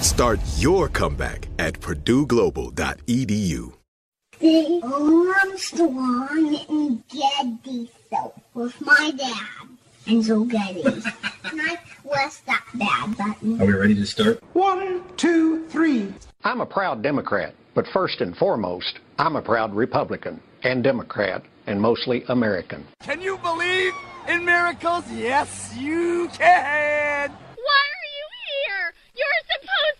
Start your comeback at purdueglobal.edu. The Armstrong and Getty show with my dad, Enzo Getty. and I press that bad button. Are we ready to start? One, two, three. I'm a proud Democrat, but first and foremost, I'm a proud Republican and Democrat and mostly American. Can you believe in miracles? Yes, you can. Why are you here? You're supposed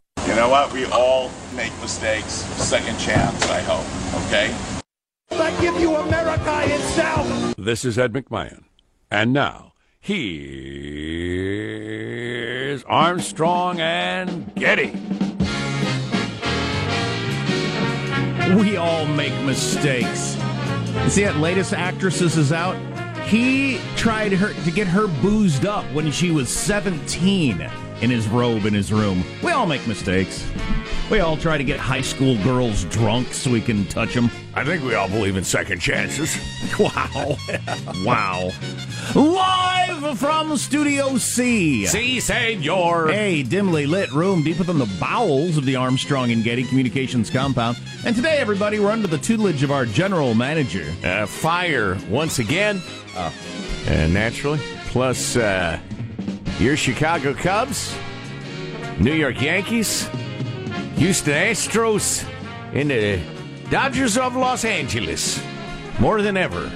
You know what? We all make mistakes. Second chance, I hope. Okay? I give you America itself. This is Ed McMahon. And now, here's Armstrong and Getty. We all make mistakes. See that latest actresses is out? He tried her to get her boozed up when she was 17 in his robe in his room. We all make mistakes. We all try to get high school girls drunk so we can touch them. I think we all believe in second chances. Wow. wow. Live from Studio C. Si, senor. A dimly lit room deep within the bowels of the Armstrong and Getty Communications compound. And today, everybody, we're under the tutelage of our general manager. Uh, fire once again. Oh. Uh, naturally. Plus, uh, your Chicago Cubs, New York Yankees, Houston Astros, and the Dodgers of Los Angeles. More than ever.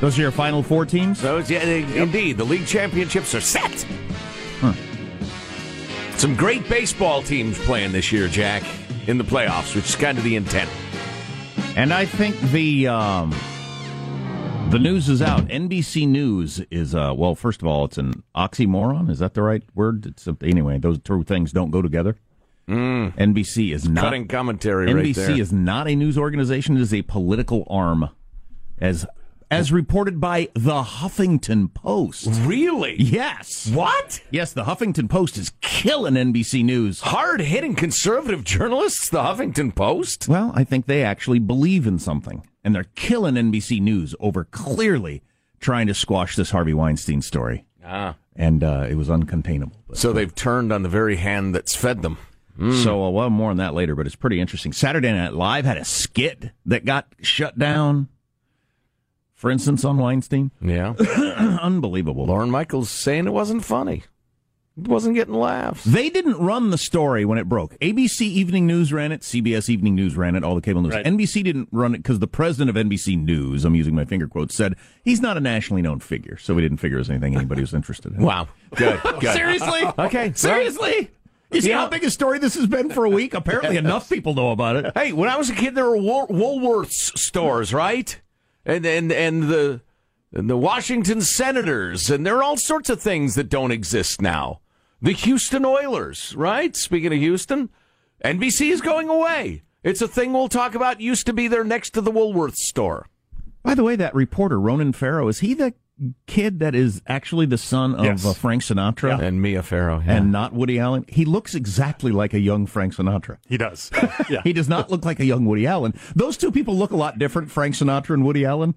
Those are your final four teams? Those, yeah, they, yep. indeed. The league championships are set. Huh. Some great baseball teams playing this year, Jack, in the playoffs, which is kind of the intent. And I think the um, the news is out. NBC News is uh, well. First of all, it's an oxymoron. Is that the right word? It's a, anyway. Those two things don't go together. Mm. NBC is not Cutting commentary NBC right there. is not a news organization. It is a political arm, as as reported by the Huffington Post. Really? Yes. What? Yes, the Huffington Post is killing NBC News. Hard hitting conservative journalists, the Huffington Post? Well, I think they actually believe in something, and they're killing NBC News over clearly trying to squash this Harvey Weinstein story. Ah. And uh, it was uncontainable. So they've turned on the very hand that's fed them. So, uh, well, more on that later, but it's pretty interesting. Saturday Night Live had a skit that got shut down. For instance, on Weinstein. Yeah. Unbelievable. Lorne Michaels saying it wasn't funny. It wasn't getting laughs. They didn't run the story when it broke. ABC Evening News ran it, CBS Evening News ran it, all the cable news. Right. NBC didn't run it because the president of NBC News, I'm using my finger quotes, said he's not a nationally known figure, so we didn't figure it was anything anybody was interested in. Wow. Good. Good. Seriously? Okay. Seriously? You see Yeah. how big a story this has been for a week? Apparently, enough people know about it. Hey, when I was a kid, there were Wool- Woolworths stores, right? And and and the and the Washington Senators, and there are all sorts of things that don't exist now. The Houston Oilers, right? Speaking of Houston, NBC is going away. It's a thing we'll talk about. Used to be there next to the Woolworths store. By the way, that reporter, Ronan Farrow, is he the kid that is actually the son of Yes. uh, Frank Sinatra? And Mia Farrow. yeah. And not Woody Allen. He looks exactly like a young Frank Sinatra. He does. Yeah. He does not look like a young Woody Allen. Those two people look a lot different, Frank Sinatra and Woody Allen.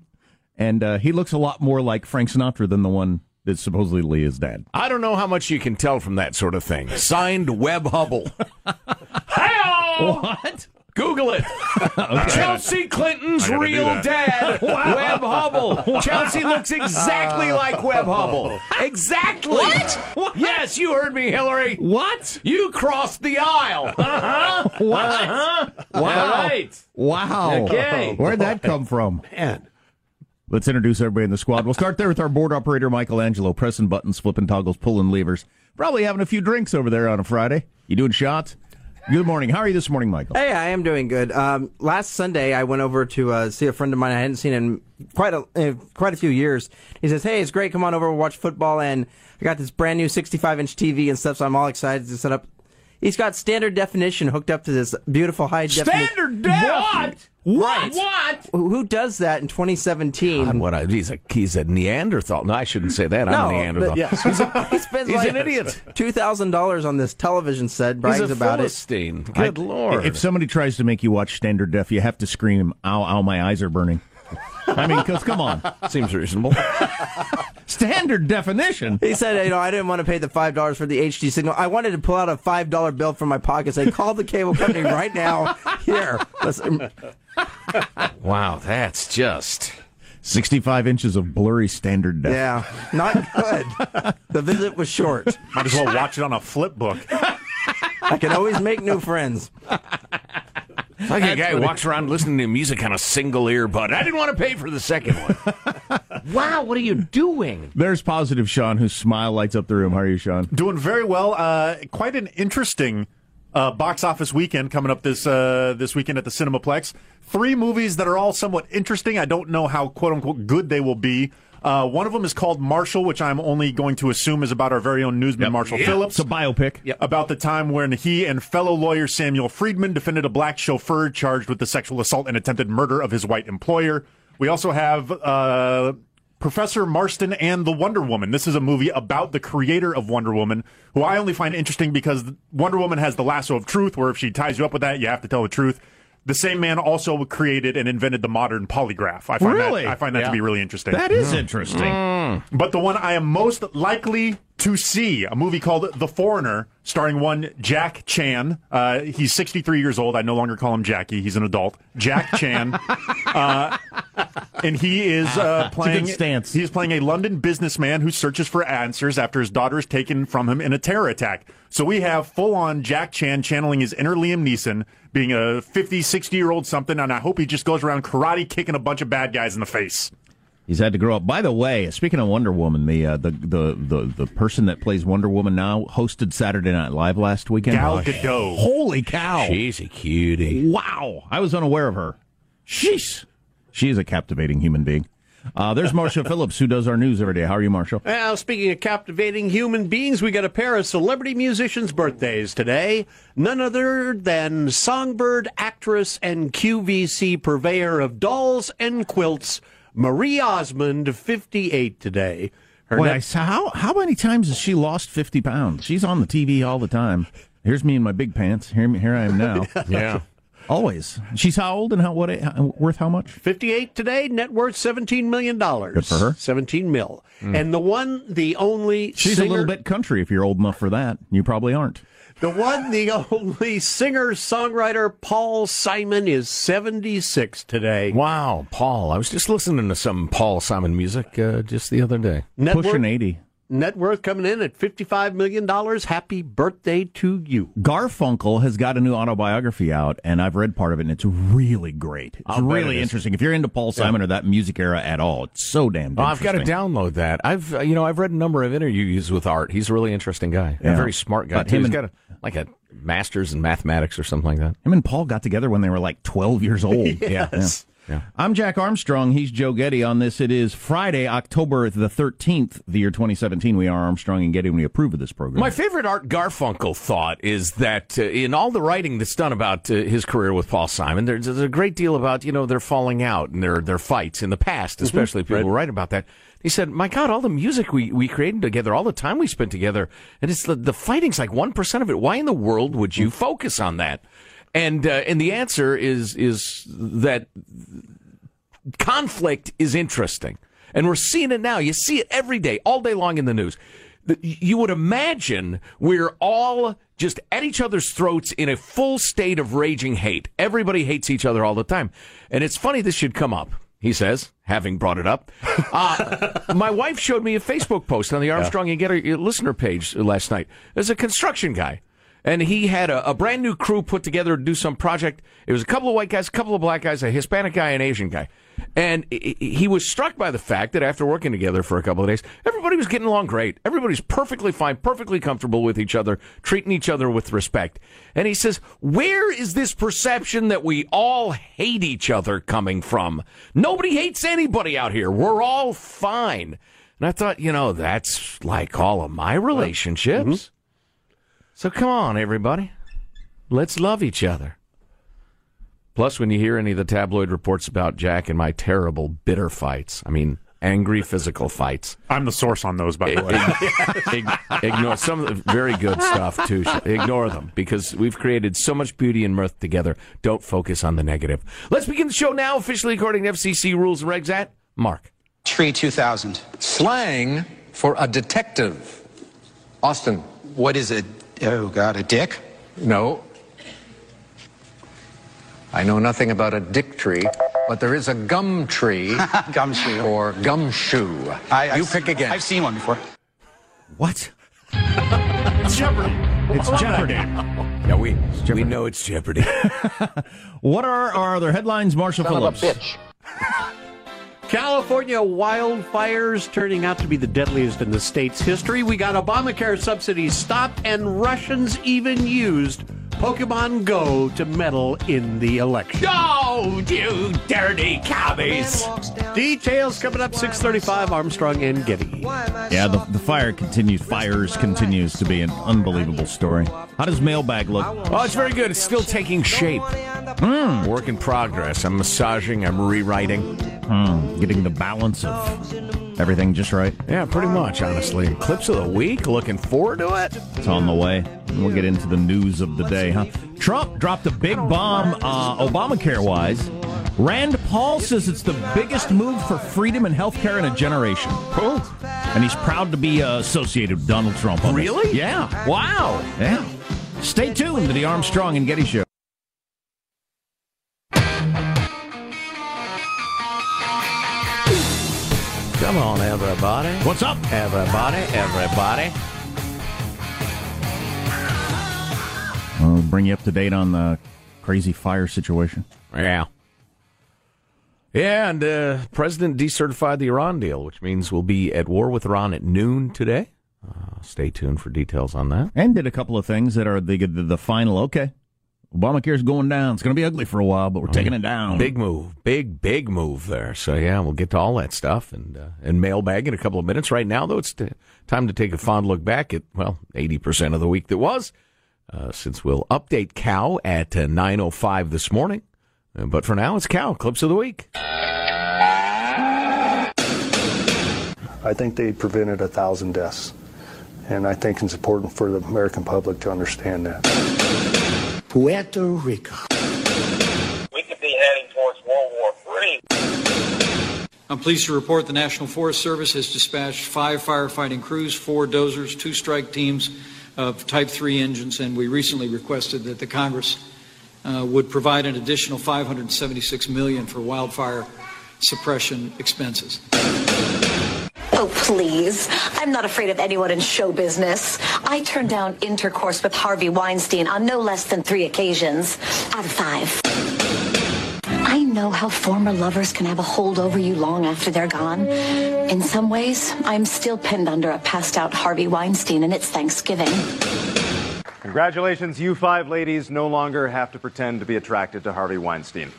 And uh, he looks a lot more like Frank Sinatra than the one that's supposedly his dad. I don't know how much you can tell from that sort of thing. Signed Webb Hubbell. Hey-o! What? Google it. Chelsea Clinton's I gotta do real dad, Wow. Webb Hubbell. Chelsea looks exactly like Webb Hubbell. Exactly. What? Yes, you heard me, Hillary. What? You crossed the aisle. Uh-huh. What? Uh-huh. Wow. All right. Wow. Okay. Where'd that come from? Man. Let's introduce everybody in the squad. We'll start there with our board operator, Michelangelo, pressing buttons, flipping toggles, pulling levers. Probably having a few drinks over there on a Friday. You doing shots? Good morning. How are you this morning, Michael? Hey, I am doing good. Um, last Sunday, I went over to uh, see a friend of mine I hadn't seen in quite a uh, quite a few years. He says, "Hey, it's great. Come on over. We'll watch football." And I got this brand new 65 inch TV and stuff, so I'm all excited to set up. He's got standard definition hooked up to this beautiful high definition. Standard def. What? Right. What? Who who does that in 2017? God, what a, he's a he's a Neanderthal. No, I shouldn't say that. I'm No, a Neanderthal. but yes. He's a- he spends He's like an idiot. Two thousand dollars on this television set. Brags He's a about Philistine. it. Good I- lord. If somebody tries to make you watch standard def, you have to scream, ow, ow, my eyes are burning. I mean, because come on. Seems reasonable. Standard definition. He said, you know, I didn't want to pay the five dollars for the HD signal. I wanted to pull out a five dollar bill from my pocket. Say, call the cable company right now. Here, listen. Um, wow, that's just 65 inches of blurry standard def. Yeah, not good. The visit was short. Might as well watch it on a flip book. I can always make new friends. It's like a guy who walks around listening to music on a single earbud. I didn't want to pay for the second one. wow, what are you doing? There's positive Sean, whose smile lights up the room. How are you, Sean? Doing very well. Uh, quite an interesting uh, box office weekend coming up this uh, this weekend at the Cinemaplex. Three movies that are all somewhat interesting. I don't know how quote unquote good they will be. Uh, one of them is called Marshall, which I'm only going to assume is about our very own newsman Marshall Yeah, Phillips. It's a biopic. About the time when he and fellow lawyer Samuel Friedman defended a black chauffeur charged with the sexual assault and attempted murder of his white employer. We also have uh, Professor Marston and the Wonder Woman. This is a movie about the creator of Wonder Woman, who I only find interesting because Wonder Woman has the lasso of truth, where if she ties you up with that, you have to tell the truth. The same man also created and invented the modern polygraph. I find Really? that I find that Yeah. to be really interesting. That is hmm. interesting. Hmm. But the one I am most likely to see, a movie called The Foreigner, starring one Jack Chan. Uh, he's 63 years old. I no longer call him Jackie. He's an adult. Jack Chan. uh, and he is uh, playing. stance. He is playing a London businessman who searches for answers after his daughter is taken from him in a terror attack. So we have full on Jack Chan channeling his inner Liam Neeson, being a 50, 60 year old something, and I hope he just goes around karate kicking a bunch of bad guys in the face. He's had to grow up. By the way, speaking of Wonder Woman, the uh, the, the the the person that plays Wonder Woman now hosted Saturday Night Live last weekend. Gal Gadot. Holy cow! She's a cutie. Wow, I was unaware of her. Sheesh, she is a captivating human being. Uh, there's Marshall Phillips, who does our news every day. How are you, Marshall? Well, speaking of captivating human beings, we got a pair of celebrity musicians' birthdays today. None other than songbird, actress, and QVC purveyor of dolls and quilts, Marie Osmond, 58 today. Her Boy, I how how many times has she lost fifty pounds? She's on the TV all the time. Here's me in my big pants. Here, here I am now. Yeah. always. She's how old and how what worth how much? 58 today, net worth $17 million. Good for her. 17 mil. Hmm. And the one, the only She's singer, a little bit country if you're old enough for that. You probably aren't. The one, the only singer songwriter Paul Simon is 76 today. Wow, Paul. I was just listening to some Paul Simon music uh, just the other day. Net Pushing worth, eighty. net worth coming in at $55 million. Happy birthday to you. Garfunkel has got a new autobiography out, and I've read part of it, and it's really great. It's I'll really it is. interesting. If you're into Paul Simon or that music era at all, it's so damn. Oh, I've got to download that. I've uh, you know I've read a number of interviews with Art. He's a really interesting guy. Yeah. A very smart guy. But Too. him He's and- got a, like a master's in mathematics or something like that. Him and Paul got together when they were like 12 years old. Yes. Yeah. I'm Jack Armstrong. He's Joe Getty. On this, it is Friday, October the 13th, the year 2017. We are Armstrong and Getty, and we approve of this program. My favorite Art Garfunkel thought is that uh, in all the writing that's done about uh, his career with Paul Simon, there's, there's a great deal about you know their falling out and their their fights in the past, especially people write about that. He said, "My God, all the music we, we created together, all the time we spent together, and it's the, the fighting's like one percent of it. Why in the world would you focus on that?" And uh, and the answer is is that conflict is interesting. And we're seeing it now. You see it every day, all day long in the news. You would imagine we're all just at each other's throats in a full state of raging hate. Everybody hates each other all the time. And it's funny this should come up, he says, having brought it up. Uh, my wife showed me a Facebook post on the Armstrong and Getty listener page last night. There's a construction guy and he had a, a brand new crew put together to do some project. It was a couple of white guys, a couple of black guys, a Hispanic guy, an Asian guy. And he he was struck by the fact that after working together for a couple of days, everybody was getting along great. Everybody's perfectly fine, perfectly comfortable with each other, treating each other with respect. And he says, Where is this perception that we all hate each other coming from? Nobody hates anybody out here. We're all fine. And I thought, you know, that's like all of my mm-hmm. relationships. So come on, everybody. Let's love each other. Plus, when you hear any of the tabloid reports about Jack and my terrible, bitter fights, I mean, angry physical fights. I'm the source on those, by the way. Ignore some of the very good stuff, too. Ignore them because we've created so much beauty and mirth together. Don't focus on the negative. Let's begin the show now, officially according to FCC rules and regs at Mark. Tree 2000. Slang for a detective. Austin. What is it? Oh, God, a dick? No. I know nothing about a dick tree, but there is a gum tree. Gumshoe. Or gumshoe. I, you I've- pick again. I've seen one before. What? It's Jeopardy. It's Jeopardy. Yeah, we, we know it's Jeopardy. What are our other headlines, Marshall Son of a Phillips? bitch. California wildfires turning out to be the deadliest in the state's history. We got Obamacare subsidies stopped, and Russians even used Pokemon Go to meddle in the election. Oh, you dirty commies! Details coming up 635 Armstrong and Getty. Yeah, the, the fire continues. Fires continues to be an unbelievable story. How does mailbag look? Oh, it's very good. It's still taking shape. Hmm. Work in progress. I'm massaging, I'm rewriting. Hmm, getting the balance of everything just right. Yeah, pretty much, honestly. Clips of the week. Looking forward to it. It's on the way. We'll get into the news of the day, huh? Trump dropped a big bomb, uh, Obamacare wise. Rand Paul says it's the biggest move for freedom and health care in a generation. Cool. And he's proud to be uh, associated with Donald Trump. Really? Yeah. Wow. Yeah. Stay tuned to the Armstrong and Getty Show. Everybody. What's up? Everybody, everybody. I'll bring you up to date on the crazy fire situation. Yeah. Yeah, and uh, President decertified the Iran deal, which means we'll be at war with Iran at noon today. Uh, stay tuned for details on that. And did a couple of things that are the the, the final. Okay, Obamacare's going down. It's going to be ugly for a while, but we're taking it down. Big move, big big move there. So yeah, we'll get to all that stuff and uh, and mailbag in a couple of minutes. Right now, though, it's t- time to take a fond look back at well, eighty percent of the week that was. Uh, since we'll update Cow at uh, nine oh five this morning, Uh, but for now, it's Cow clips of the week. I think they prevented a thousand deaths. And I think it's important for the American public to understand that. Puerto Rico. We could be heading towards World War III. I'm pleased to report the National Forest Service has dispatched five firefighting crews, four dozers, two strike teams of Type 3 engines, and we recently requested that the Congress uh, would provide an additional 576 million for wildfire suppression expenses. Oh, please. I'm not afraid of anyone in show business. I turned down intercourse with Harvey Weinstein on no less than three occasions out of five. I know how former lovers can have a hold over you long after they're gone. In some ways, I'm still pinned under a passed out Harvey Weinstein, and it's Thanksgiving. Congratulations, you five ladies no longer have to pretend to be attracted to Harvey Weinstein.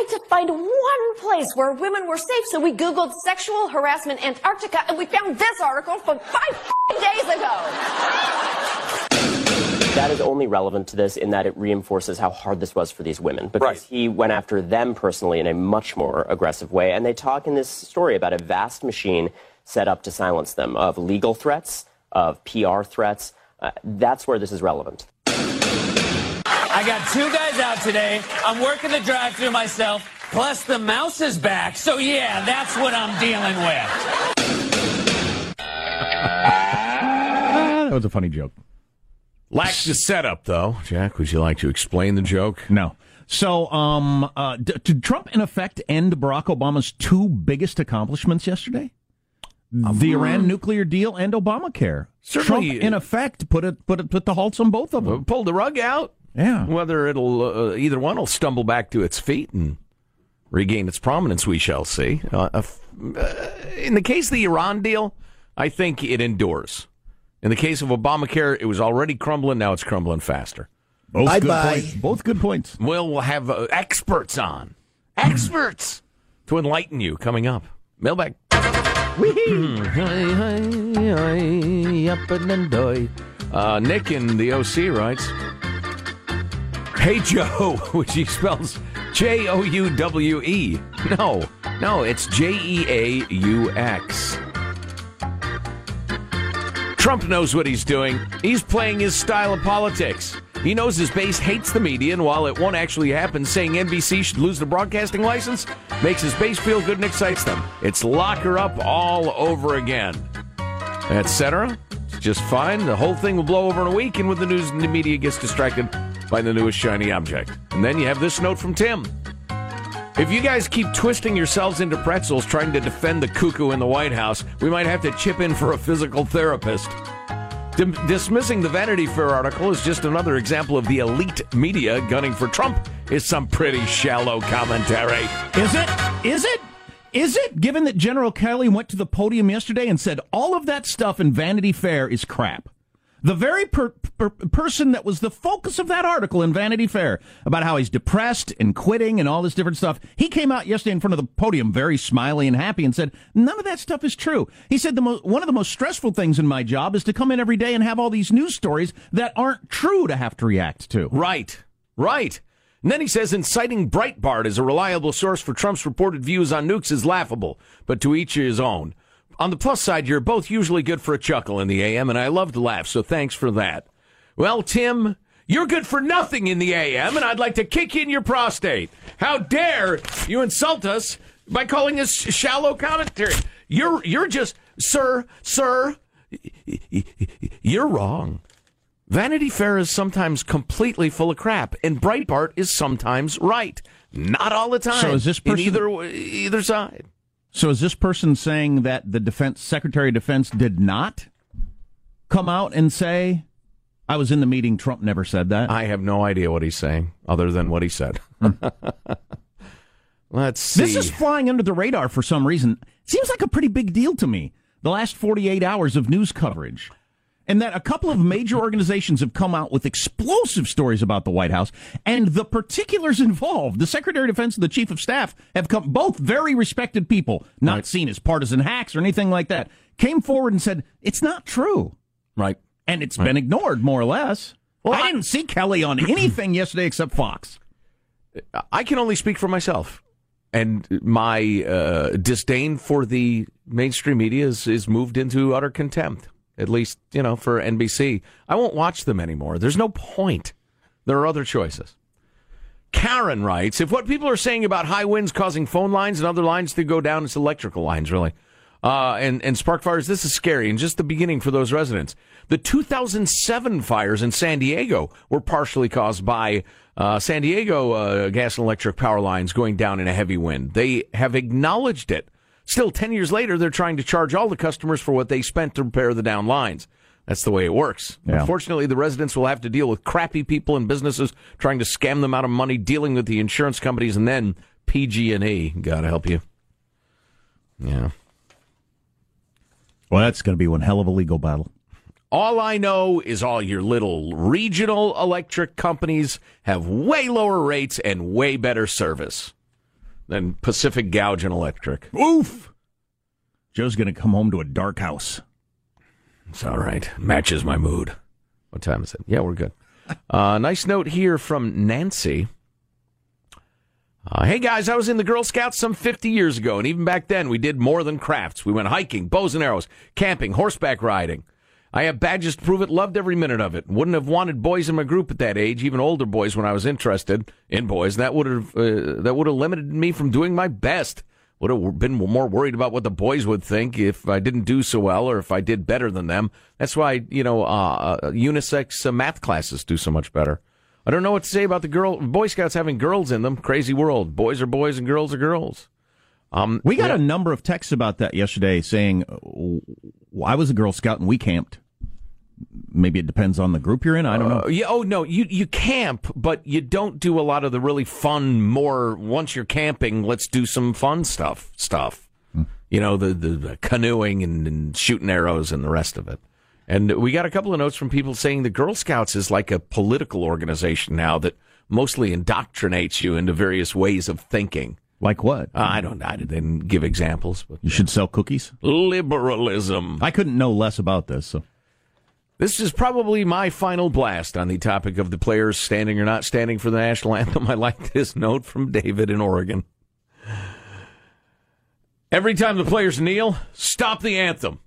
We tried to find one place where women were safe, so we Googled sexual harassment Antarctica, and we found this article from five days ago. That is only relevant to this in that it reinforces how hard this was for these women because he went after them personally in a much more aggressive way. And they talk in this story about a vast machine set up to silence them of legal threats, of PR threats. Uh, that's where this is relevant. I got two guys out today. I'm working the drive through myself. Plus, the mouse is back. So, yeah, that's what I'm dealing with. that was a funny joke. Lacks the setup, though. Jack, would you like to explain the joke? No. So, um, uh, d- did Trump in effect end Barack Obama's two biggest accomplishments yesterday? the Iran nuclear deal and Obamacare. Certainly- Trump, in effect, put it put it put the halts on both of them. Pulled the rug out. Yeah. Whether it'll uh, either one will stumble back to its feet and regain its prominence, we shall see. Uh, uh, in the case of the Iran deal, I think it endures. In the case of Obamacare, it was already crumbling. Now it's crumbling faster. Both Bye good bye. points. Both good points. Well, we'll have uh, experts on. Experts to enlighten you coming up. Mailbag. Uh, Nick in the OC writes, Hey Joe, which he spells J O U W E. No, no, it's J E A U X. Trump knows what he's doing. He's playing his style of politics. He knows his base hates the media, and while it won't actually happen, saying NBC should lose the broadcasting license makes his base feel good and excites them. It's lock her up all over again. Etc. It's just fine. The whole thing will blow over in a week, and when the news and the media gets distracted by the newest shiny object. And then you have this note from Tim. If you guys keep twisting yourselves into pretzels trying to defend the cuckoo in the White House, we might have to chip in for a physical therapist. Dim- dismissing the Vanity Fair article is just another example of the elite media gunning for Trump is some pretty shallow commentary. Is it? Is it? Is it? Given that General Kelly went to the podium yesterday and said all of that stuff in Vanity Fair is crap. The very per- per- person that was the focus of that article in Vanity Fair about how he's depressed and quitting and all this different stuff, he came out yesterday in front of the podium very smiley and happy and said, none of that stuff is true. He said, the mo- one of the most stressful things in my job is to come in every day and have all these news stories that aren't true to have to react to. Right, right. And then he says inciting Breitbart as a reliable source for Trump's reported views on nukes is laughable, but to each his own. On the plus side, you're both usually good for a chuckle in the AM, and I love to laugh, so thanks for that. Well, Tim, you're good for nothing in the AM, and I'd like to kick in your prostate. How dare you insult us by calling us shallow commentary? You're you're just, sir, sir, you're wrong. Vanity Fair is sometimes completely full of crap, and Breitbart is sometimes right. Not all the time. So is this person- either either side? So is this person saying that the defense secretary of defense did not come out and say I was in the meeting. Trump never said that. I have no idea what he's saying, other than what he said. Hmm. Let's see. This is flying under the radar for some reason. Seems like a pretty big deal to me. The last 48 hours of news coverage. And that a couple of major organizations have come out with explosive stories about the White House and the particulars involved. The Secretary of Defense and the Chief of Staff have come, both very respected people, not Right. seen as partisan hacks or anything like that, came forward and said, it's not true. right. And it's been ignored, more or less. Well, I didn't see Kelly on anything yesterday except Fox. I can only speak for myself. And my uh, disdain for the mainstream media is, is moved into utter contempt, at least, you know, for NBC. I won't watch them anymore. There's no point. There are other choices. Karen writes If what people are saying about high winds causing phone lines and other lines to go down, it's electrical lines, really. Uh, and, and spark fires, this is scary and just the beginning for those residents. The 2007 fires in San Diego were partially caused by uh, San Diego uh, gas and electric power lines going down in a heavy wind. They have acknowledged it. Still, 10 years later, they're trying to charge all the customers for what they spent to repair the down lines. That's the way it works. Yeah. Unfortunately, the residents will have to deal with crappy people and businesses trying to scam them out of money, dealing with the insurance companies, and then PG&E. God help you. Yeah. Well, that's going to be one hell of a legal battle. All I know is all your little regional electric companies have way lower rates and way better service than Pacific Gouge and Electric. Oof! Joe's going to come home to a dark house. It's all right. Matches my mood. What time is it? Yeah, we're good. Uh, nice note here from Nancy. Uh, hey guys, I was in the Girl Scouts some 50 years ago, and even back then we did more than crafts. We went hiking, bows and arrows, camping, horseback riding. I have badges to prove it, loved every minute of it. Wouldn't have wanted boys in my group at that age, even older boys when I was interested in boys. That would have uh, that would have limited me from doing my best. Would have been more worried about what the boys would think if I didn't do so well or if I did better than them. That's why you know uh, uh, unisex uh, math classes do so much better. I don't know what to say about the girl Boy Scouts having girls in them. Crazy world. Boys are boys and girls are girls. Um, We got yeah. a number of texts about that yesterday saying, "W- I was a Girl Scout and we camped. Maybe it depends on the group you're in. I don't know. Uh, yeah. Oh no, you you camp, but you don't do a lot of the really fun. More once you're camping, let's do some fun stuff. Stuff. You know, the the, the canoeing and, and shooting arrows and the rest of it. And we got a couple of notes from people saying the Girl Scouts is like a political organization now that mostly indoctrinates you into various ways of thinking. Like what? Uh, I don't. I didn't give examples, but You should sell cookies. liberalism. I couldn't know less about this. So This is probably my final blast on the topic of the players standing or not standing for the national anthem. I like this note from David in Oregon. Every time the players kneel, stop the anthem.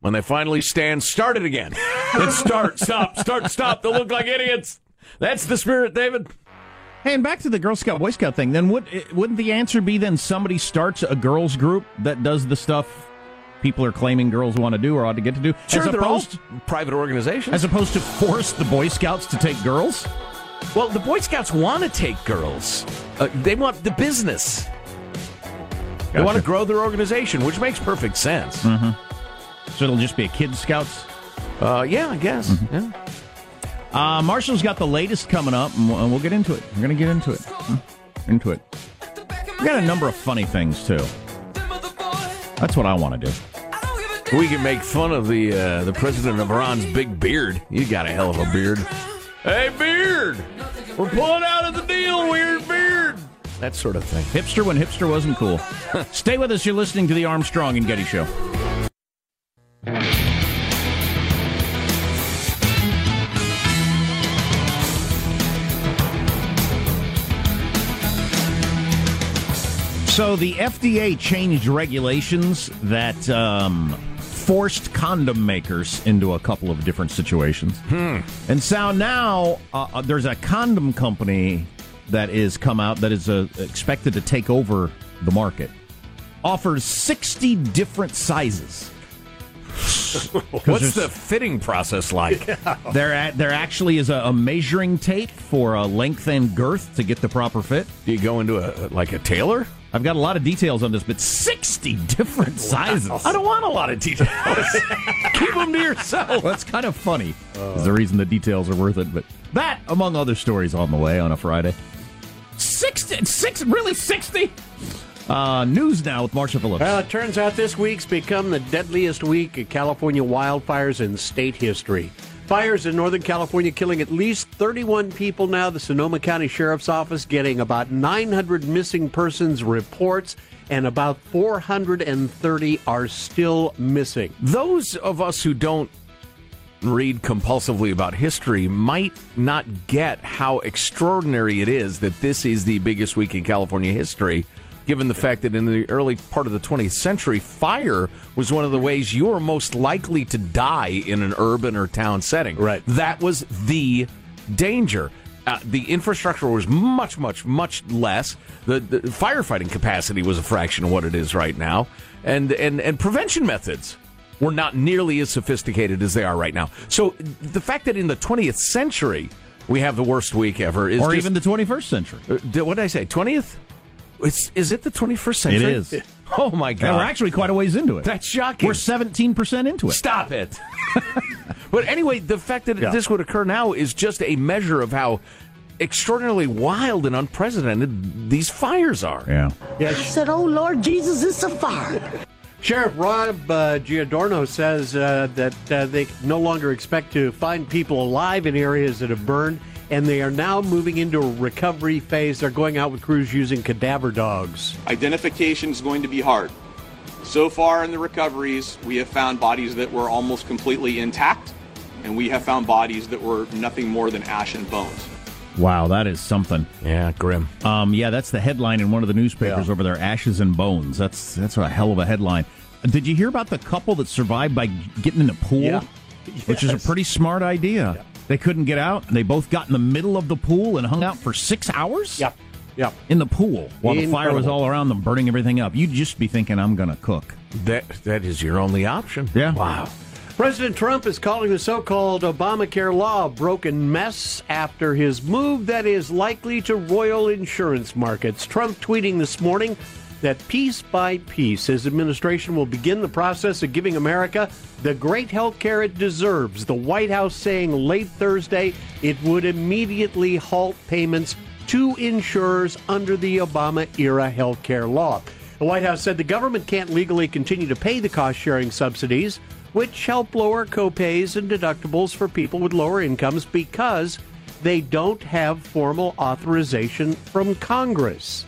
When they finally stand, start it again. Then start, stop, start, stop. They'll look like idiots. That's the spirit, David. Hey, and back to the Girl Scout Boy Scout thing. Then would wouldn't the answer be then somebody starts a girls group that does the stuff people are claiming girls want to do or ought to get to do, Sure, as they're all opposed private organizations. as opposed to force the Boy Scouts to take girls? well, the Boy Scouts want to take girls. Uh, they want the business. They want to grow their organization, which makes perfect sense. Mm-hmm. So it'll just be a kids scouts. Uh, yeah, I guess. Mm-hmm. Yeah. Uh, Marshall's got the latest coming up, and we'll, get into it. We're going to get into it. Mm, Into it. We got a number of funny things too. That's what I want to do. We can make fun of the uh, the president of Iran's big beard. You got a hell of a beard. Hey, beard! We're pulling out of the deal, weird beard. That sort of thing. Hipster when hipster wasn't cool. Stay with us. You're listening to the Armstrong and Getty Show. So the FDA changed regulations that um, forced condom makers into a couple of different situations. And so now uh, uh, there's a condom company that is come out that is uh, expected to take over the market. Offers 60 different sizes. What's the fitting process like? There, a- there actually is a, a measuring tape for a length and girth to get the proper fit. Do you go into a like a tailor? I've got a lot of details on this, but 60 different sizes. I don't want a lot of details. Keep them to yourself. Well, that's kind of funny. Is the reason the details are worth it. But that, among other stories, on the way on a Friday. 60, six, really 60? Uh, news now with Marshall Phillips. Well, it turns out this week's become the deadliest week of California wildfires in state history. Fires in Northern California killing at least 31 people now. The Sonoma County Sheriff's Office getting about 900 missing persons reports, and about 430 are still missing. Those of us who don't read compulsively about history might not get how extraordinary it is that this is the biggest week in California history, given the fact that in the early part of the 20th century, fire was one of the ways you were most likely to die in an urban or town setting. Right. That was the danger. Uh, the infrastructure was much, much, much less. The, the firefighting capacity was a fraction of what it is right now, and and and prevention methods were not nearly as sophisticated as they are right now. So the fact that in the 20th century we have the worst week ever is or just- even the 21st century. Uh, what did I say? 20th? It's, is it the 21st century? It is. Oh my Yeah, god! we're actually quite a ways into it. That's shocking. We're 17% into it. Stop it. but anyway, the fact that Yeah. this would occur now is just a measure of how extraordinarily wild and unprecedented these fires are. Yeah. Yeah, I said, oh Lord Jesus, it's a fire. Sheriff Rob uh, Giordano says uh, that uh, they no longer expect to find people alive in areas that have burned, and they are now moving into a recovery phase. They're going out with crews using cadaver dogs. Identification is going to be hard. So far in the recoveries, we have found bodies that were almost completely intact, and we have found bodies that were nothing more than ash and bones. Wow, that is something. Yeah, grim. Um, yeah, that's the headline in one of the newspapers Yeah. over there. Ashes and bones. That's that's a hell of a headline. Did you hear about the couple that survived by getting in a pool? Yeah. Which is a pretty smart idea. They couldn't get out, and they both got in the middle of the pool and hung out for six hours. Yep. Yep. In the pool while the fire was all around them, burning everything up. You'd just be thinking, "I'm going to cook." That that is your only option. Yeah. Wow. President Trump is calling the so called Obamacare law a broken mess after his move that is likely to royal insurance markets. Trump tweeting this morning that piece by piece, his administration will begin the process of giving America the great health care it deserves. The White House saying late Thursday it would immediately halt payments to insurers under the Obama era health care law. The White House said the government can't legally continue to pay the cost sharing subsidies, which help lower copays and deductibles for people with lower incomes because they don't have formal authorization from Congress.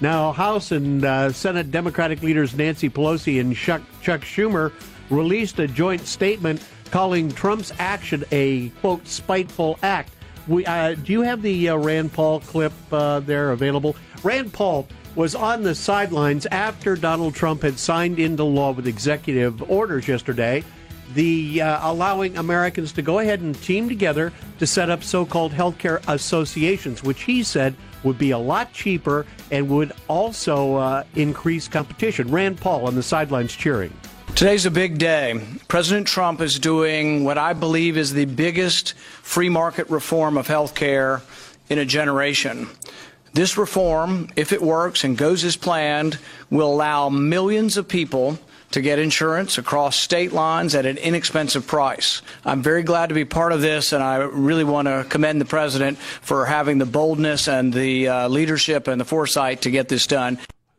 Now, House and uh, Senate Democratic leaders Nancy Pelosi and Chuck, Chuck Schumer released a joint statement calling Trump's action a, quote, spiteful act. We, uh, do you have the uh, Rand Paul clip uh, there available? Rand Paul was on the sidelines after Donald Trump had signed into law with executive orders yesterday the uh, allowing Americans to go ahead and team together to set up so-called healthcare associations, which he said would be a lot cheaper and would also uh, increase competition. Rand Paul on the sidelines cheering. Today's a big day. President Trump is doing what I believe is the biggest free market reform of healthcare in a generation. This reform, if it works and goes as planned, will allow millions of people to get insurance across state lines at an inexpensive price. I'm very glad to be part of this, and I really want to commend the president for having the boldness and the uh, leadership and the foresight to get this done.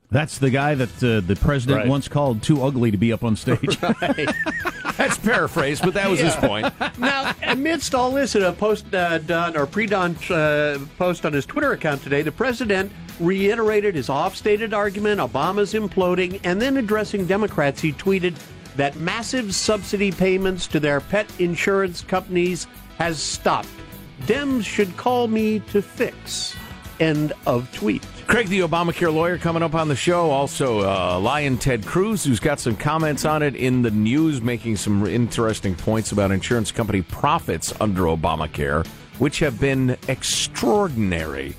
That's the guy that uh, the president Right. once called too ugly to be up on stage. That's paraphrased, but that was his point. now, amidst all this, in a post uh, done or pre-dawn uh, post on his Twitter account today, the president reiterated his off-stated argument Obama's imploding, and then addressing Democrats, he tweeted that massive subsidy payments to their pet insurance companies has stopped. Dems should call me to fix. End of tweet. Craig, the Obamacare lawyer, coming up on the show. Also, uh, Lion Ted Cruz, who's got some comments on it in the news, making some interesting points about insurance company profits under Obamacare, which have been extraordinary.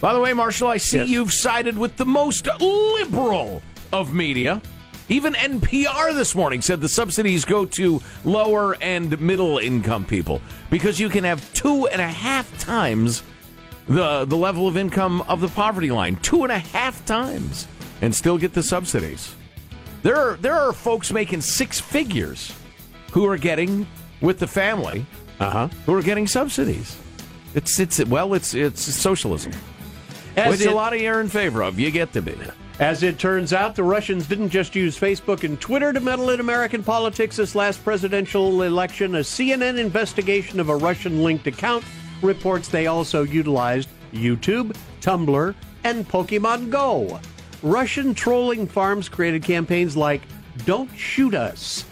By the way, Marshall, I see you've sided with the most liberal of media. Even NPR this morning said the subsidies go to lower and middle income people because you can have two and a half times the the level of income of the poverty line two and a half times. and still get the subsidies. There are there are folks making six figures who are getting with the family, uh-huh. who are getting subsidies. It's it's well, it's it's socialism, As which a lot of you are in favor of. You get to be. As it turns out, the Russians didn't just use Facebook and Twitter to meddle in American politics this last presidential election. A CNN investigation of a Russian linked account reports they also utilized YouTube, Tumblr, and Pokemon Go. Russian trolling farms created campaigns like Don't Shoot Us,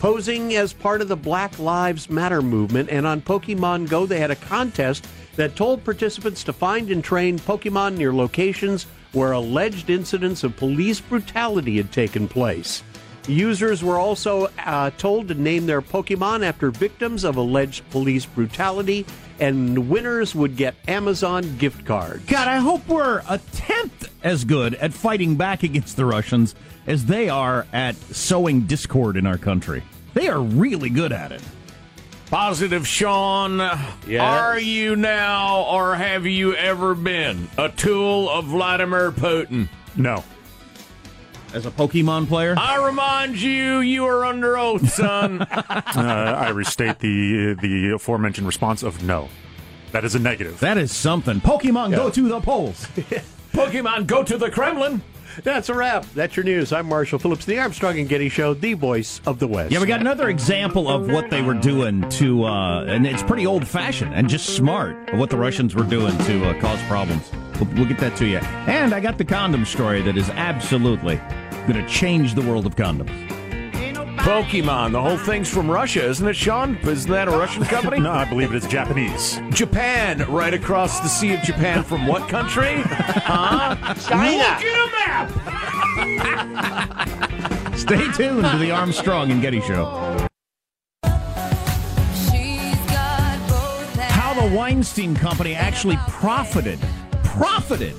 posing as part of the Black Lives Matter movement. And on Pokemon Go, they had a contest that told participants to find and train Pokemon near locations where alleged incidents of police brutality had taken place. Users were also uh, told to name their Pokemon after victims of alleged police brutality, and winners would get Amazon gift cards. God, I hope we're a tenth as good at fighting back against the Russians as they are at sowing discord in our country. They are really good at it. Positive, Sean. Are you now, or have you ever been, a tool of Vladimir Putin? No. As a Pokemon player? I remind you, you are under oath, son. uh, I restate the the aforementioned response of no. That is a negative. That is something. Pokemon, go to the polls. Pokemon, go to the Kremlin. That's a wrap. That's your news. I'm Marshall Phillips, the Armstrong and Getty Show, the voice of the West. Yeah, we got another example of what they were doing to, uh, and it's pretty old fashioned and just smart of what the Russians were doing to uh, cause problems. We'll, we'll get that to you. And I got the condom story that is absolutely going to change the world of condoms. Pokemon, the whole thing's from Russia, isn't it, Sean? Isn't that a Russian company? no, I believe it is Japanese. Japan, right across the Sea of Japan from what country? Huh? China. Look at a map! Stay tuned to the Armstrong and Getty Show. How the Weinstein Company actually profited, profited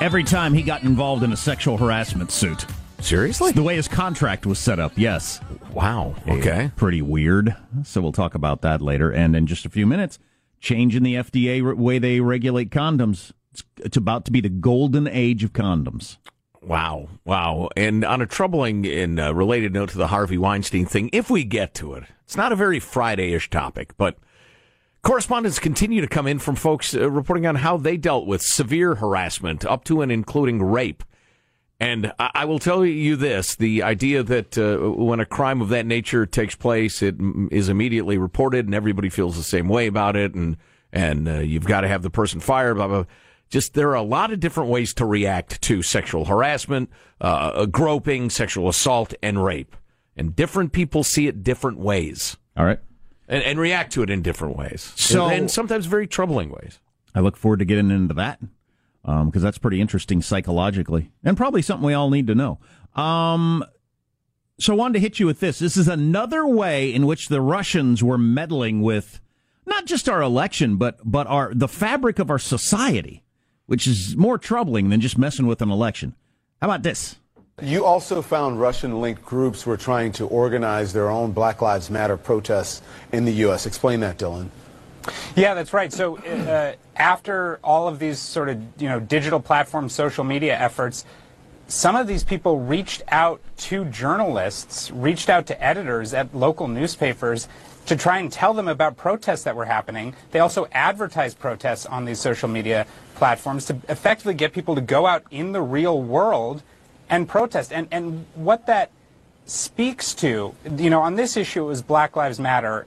every time he got involved in a sexual harassment suit. Seriously? The way his contract was set up, yes. Wow. Okay. Pretty weird. So we'll talk about that later. And in just a few minutes, changing the FDA way they regulate condoms. It's, it's about to be the golden age of condoms. Wow. Wow. And on a troubling and uh, related note to the Harvey Weinstein thing, if we get to it, it's not a very Friday ish topic, but correspondents continue to come in from folks uh, reporting on how they dealt with severe harassment, up to and including rape. And I, I will tell you this the idea that uh, when a crime of that nature takes place, it is immediately reported and everybody feels the same way about it, and, and uh, you've got to have the person fired, blah, blah. Just there are a lot of different ways to react to sexual harassment, uh, groping, sexual assault, and rape. And different people see it different ways. All right. And, and react to it in different ways. So- and, and sometimes very troubling ways. I look forward to getting into that because that's pretty interesting psychologically and probably something we all need to know. Um, so I wanted to hit you with this. This is another way in which the Russians were meddling with not just our election, but but our the fabric of our society, which is more troubling than just messing with an election. How about this? You also found Russian linked groups were trying to organize their own Black Lives Matter protests in the U.S. Explain that, Dylan. Yeah, that's right. So uh, after all of these sort of you know digital platform social media efforts, some of these people reached out to journalists, reached out to editors at local newspapers to try and tell them about protests that were happening. They also advertised protests on these social media platforms to effectively get people to go out in the real world and protest. And and what that speaks to, you know, on this issue it was Black Lives Matter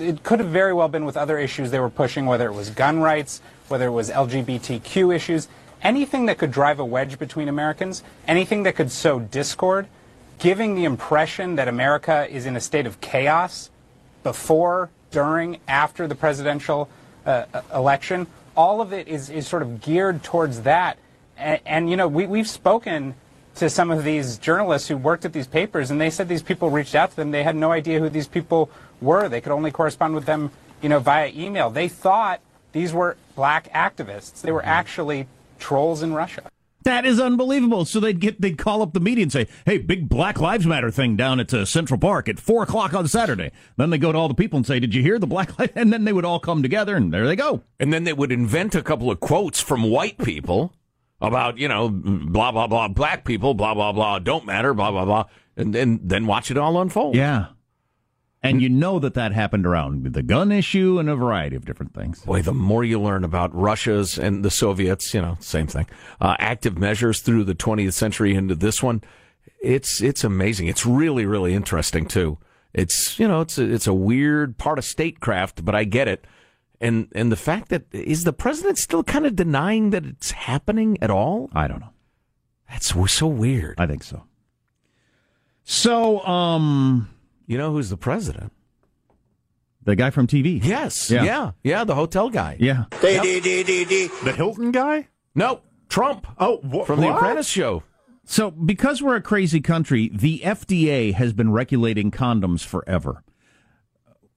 it could have very well been with other issues they were pushing, whether it was gun rights, whether it was LGBTQ issues, anything that could drive a wedge between Americans, anything that could sow discord, giving the impression that America is in a state of chaos before, during, after the presidential uh, election. All of it is, is sort of geared towards that. And, and you know, we, we've spoken to some of these journalists who worked at these papers, and they said these people reached out to them. They had no idea who these people were. They could only correspond with them, you know, via email. They thought these were black activists. They were actually trolls in Russia. That is unbelievable. So they'd get they'd call up the media and say, "Hey, big Black Lives Matter thing down at uh, Central Park at four o'clock on Saturday." Then they go to all the people and say, "Did you hear the Black Lives?" And then they would all come together, and there they go. And then they would invent a couple of quotes from white people about you know blah blah blah black people blah blah blah don't matter blah blah blah and then then watch it all unfold. Yeah. And you know that that happened around the gun issue and a variety of different things. Boy, the more you learn about Russia's and the Soviets, you know, same thing. Uh, active measures through the 20th century into this one, it's it's amazing. It's really really interesting too. It's you know it's a, it's a weird part of statecraft, but I get it. And and the fact that is the president still kind of denying that it's happening at all? I don't know. That's so weird. I think so. So, um, you know who's the president? The guy from TV. Yes. Yeah. Yeah. Yeah. the hotel guy. Yeah. The Hilton guy? No, Trump. Oh, wh- From the what? Apprentice show. So, because we're a crazy country, the FDA has been regulating condoms forever.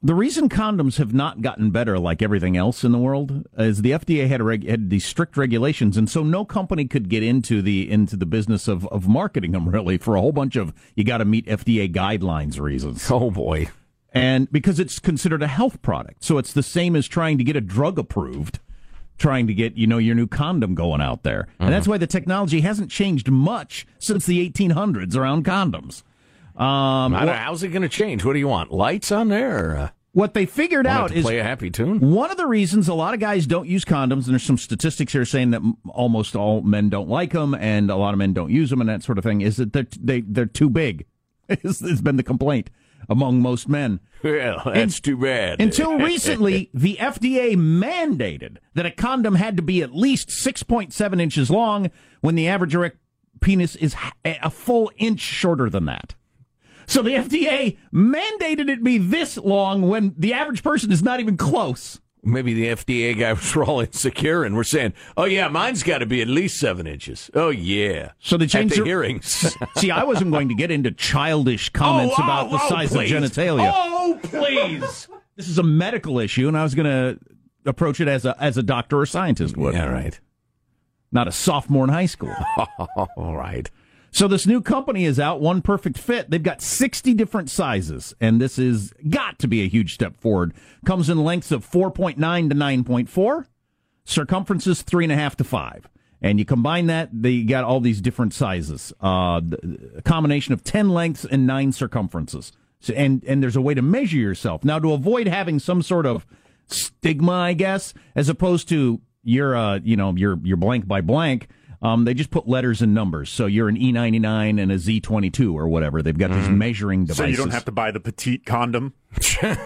The reason condoms have not gotten better, like everything else in the world, is the FDA had, a reg- had these strict regulations, and so no company could get into the into the business of, of marketing them really for a whole bunch of you got to meet FDA guidelines reasons. Oh boy! And because it's considered a health product, so it's the same as trying to get a drug approved, trying to get you know your new condom going out there, and that's mm-hmm. why the technology hasn't changed much since the 1800s around condoms. Um, well- how's it going to change? What do you want? Lights on there? Or, uh, what they figured out is play a happy tune. one of the reasons a lot of guys don't use condoms, and there's some statistics here saying that almost all men don't like them, and a lot of men don't use them, and that sort of thing, is that they're they they're too big. It's it's been the complaint among most men. Well, that's too bad. Until recently, the FDA mandated that a condom had to be at least 6.7 inches long when the average erect penis is a full inch shorter than that. So the FDA mandated it be this long when the average person is not even close. Maybe the FDA guy was all insecure, and we're saying, "Oh yeah, mine's got to be at least seven inches." Oh yeah. So they changed the the- hearings. See, I wasn't going to get into childish oh, comments Oh, about oh, the oh, size please. of genitalia. Oh please. This is a medical issue, and I was going to approach it as a as a doctor or scientist would. Yeah, right. Not a sophomore in high school. all right. So this new company is out, One Perfect Fit. They've got 60 different sizes, and this is got to be a huge step forward. Comes in lengths of 4.9 to 9.4, circumferences three and a half to five. And you combine that, they got all these different sizes. Uh, a combination of 10 lengths and nine circumferences. So, and, and there's a way to measure yourself. Now, to avoid having some sort of stigma, I guess, as opposed to you're, uh, you know, you're, you're blank by blank, um, they just put letters and numbers. So you're an E99 and a Z22 or whatever. They've got these measuring devices. So you don't have to buy the petite condom.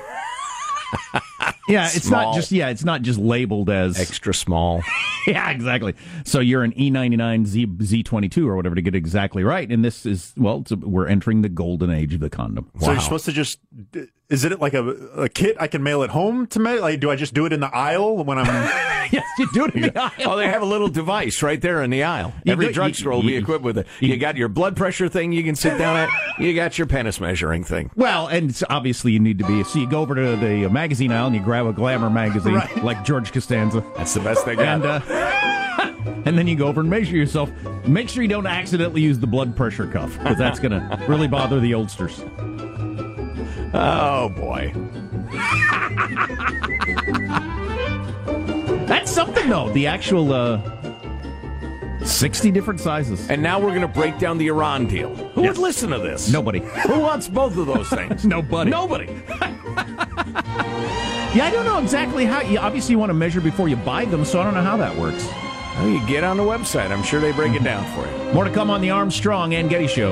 Yeah, it's Small. not just yeah, it's not just labeled as extra small. yeah, exactly. So you're an E99 Z Z22 or whatever to get exactly right. And this is well, a, we're entering the golden age of the condom. So you're supposed to just is it like a, a kit I can mail at home to me? Like, do I just do it in the aisle when I'm? yes, you do it in the aisle. Oh, they have a little device right there in the aisle. You Every go- drugstore will be you- equipped with it. You got your blood pressure thing you can sit down at. You got your penis measuring thing. Well, and it's obviously you need to be. So you go over to the magazine aisle and you grab a Glamour magazine Right. like George Costanza. That's the best they got. And, uh, and then you go over and measure yourself. Make sure you don't accidentally use the blood pressure cuff because that's going to really bother the oldsters. Oh boy. That's something though. The actual uh, sixty different sizes. And now we're going to break down the Iran deal. Who would listen to this? Nobody. Who wants both of those things? Nobody. Nobody. Yeah, I don't know exactly how. You obviously you want to measure before you buy them, so I don't know how that works. Well, you get on the website. I'm sure they break it down for you. More to come on the Armstrong and Getty Show.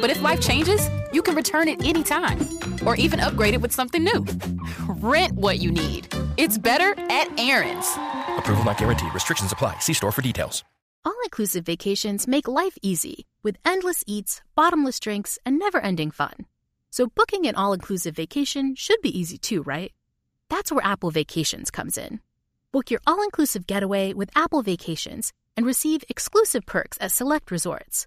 But if life changes, you can return it anytime or even upgrade it with something new. Rent what you need. It's better at Aaron's. Approval not guaranteed. Restrictions apply. See store for details. All inclusive vacations make life easy with endless eats, bottomless drinks, and never ending fun. So, booking an all inclusive vacation should be easy too, right? That's where Apple Vacations comes in. Book your all inclusive getaway with Apple Vacations and receive exclusive perks at select resorts.